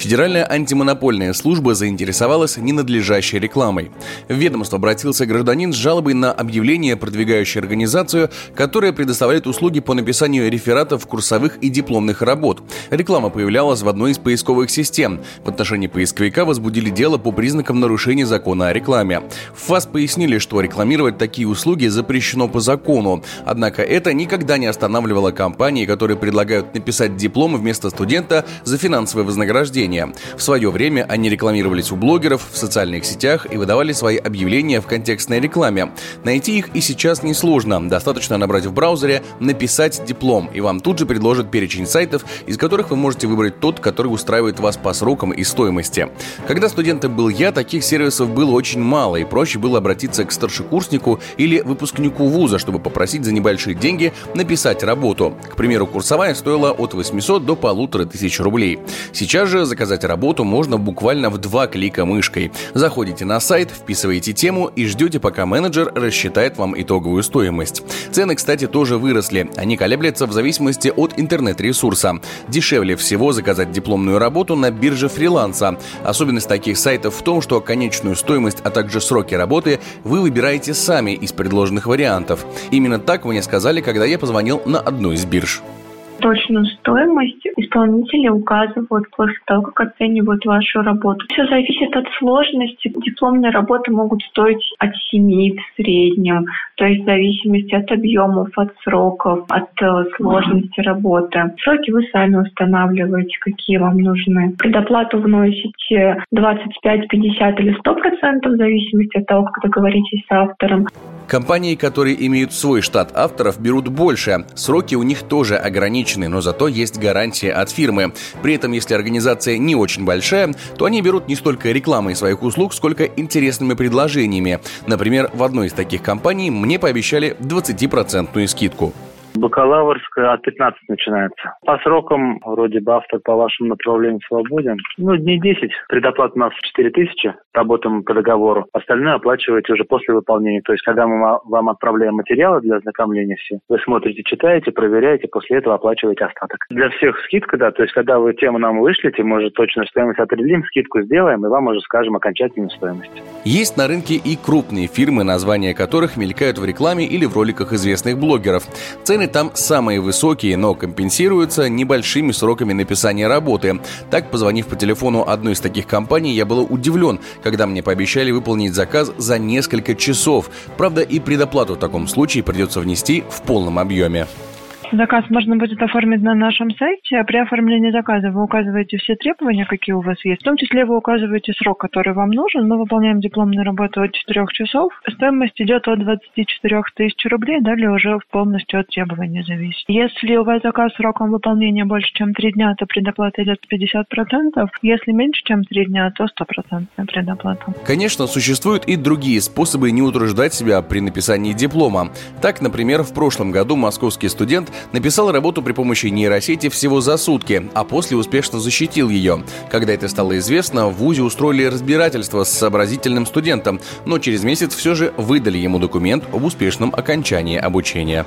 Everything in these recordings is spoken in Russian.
Федеральная антимонопольная служба заинтересовалась ненадлежащей рекламой. В ведомство обратился гражданин с жалобой на объявление, продвигающее организацию, которая предоставляет услуги по написанию рефератов курсовых и дипломных работ. Реклама появлялась в одной из поисковых систем. В отношении поисковика возбудили дело по признакам нарушения закона о рекламе. В ФАС пояснили, что рекламировать такие услуги запрещено по закону. Однако это никогда не останавливало компании, которые предлагают написать диплом вместо студента за финансовое вознаграждение объявления. В свое время они рекламировались у блогеров, в социальных сетях и выдавали свои объявления в контекстной рекламе. Найти их и сейчас несложно. Достаточно набрать в браузере «написать диплом», и вам тут же предложат перечень сайтов, из которых вы можете выбрать тот, который устраивает вас по срокам и стоимости. Когда студентом был я, таких сервисов было очень мало, и проще было обратиться к старшекурснику или выпускнику вуза, чтобы попросить за небольшие деньги написать работу. К примеру, курсовая стоила от 800 до полутора тысяч рублей. Сейчас же за заказать работу можно буквально в два клика мышкой. Заходите на сайт, вписываете тему и ждете, пока менеджер рассчитает вам итоговую стоимость. Цены, кстати, тоже выросли. Они колеблются в зависимости от интернет-ресурса. Дешевле всего заказать дипломную работу на бирже фриланса. Особенность таких сайтов в том, что конечную стоимость, а также сроки работы вы выбираете сами из предложенных вариантов. Именно так мне сказали, когда я позвонил на одну из бирж. Точную стоимость исполнители указывают после того, как оценивают вашу работу. Все зависит от сложности. Дипломные работы могут стоить от 7 в среднем, то есть в зависимости от объемов, от сроков, от э, сложности работы. Сроки вы сами устанавливаете, какие вам нужны. Предоплату вносите 25, 50 или 100 процентов в зависимости от того, как договоритесь с автором. Компании, которые имеют свой штат авторов, берут больше. Сроки у них тоже ограничены, но зато есть гарантия от фирмы. При этом, если организация не очень большая, то они берут не столько рекламой своих услуг, сколько интересными предложениями. Например, в одной из таких компаний мне пообещали 20% скидку. Бакалаврская от 15 начинается. По срокам, вроде бы автор по вашему направлению свободен. Ну, дней 10. Предоплата у нас 4 тысячи. Работаем по договору. Остальное оплачиваете уже после выполнения. То есть, когда мы вам отправляем материалы для ознакомления все, вы смотрите, читаете, проверяете, после этого оплачиваете остаток. Для всех скидка, да. То есть, когда вы тему нам вышлите, мы уже точную стоимость определим, скидку сделаем, и вам уже скажем окончательную стоимость. Есть на рынке и крупные фирмы, названия которых мелькают в рекламе или в роликах известных блогеров. Цены там самые высокие, но компенсируются небольшими сроками написания работы. Так, позвонив по телефону одной из таких компаний, я был удивлен, когда мне пообещали выполнить заказ за несколько часов. Правда, и предоплату в таком случае придется внести в полном объеме. Заказ можно будет оформить на нашем сайте, а при оформлении заказа вы указываете все требования, какие у вас есть. В том числе вы указываете срок, который вам нужен. Мы выполняем дипломную работу от 4 часов. Стоимость идет от 24 тысяч рублей, далее уже полностью от требований зависит. Если у вас заказ сроком выполнения больше, чем 3 дня, то предоплата идет 50%. Если меньше, чем 3 дня, то 100% предоплата. Конечно, существуют и другие способы не утруждать себя при написании диплома. Так, например, в прошлом году московский студент написал работу при помощи нейросети всего за сутки, а после успешно защитил ее. Когда это стало известно, в ВУЗе устроили разбирательство с сообразительным студентом, но через месяц все же выдали ему документ об успешном окончании обучения.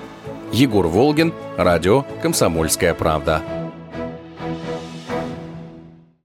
Егор Волгин, радио «Комсомольская правда».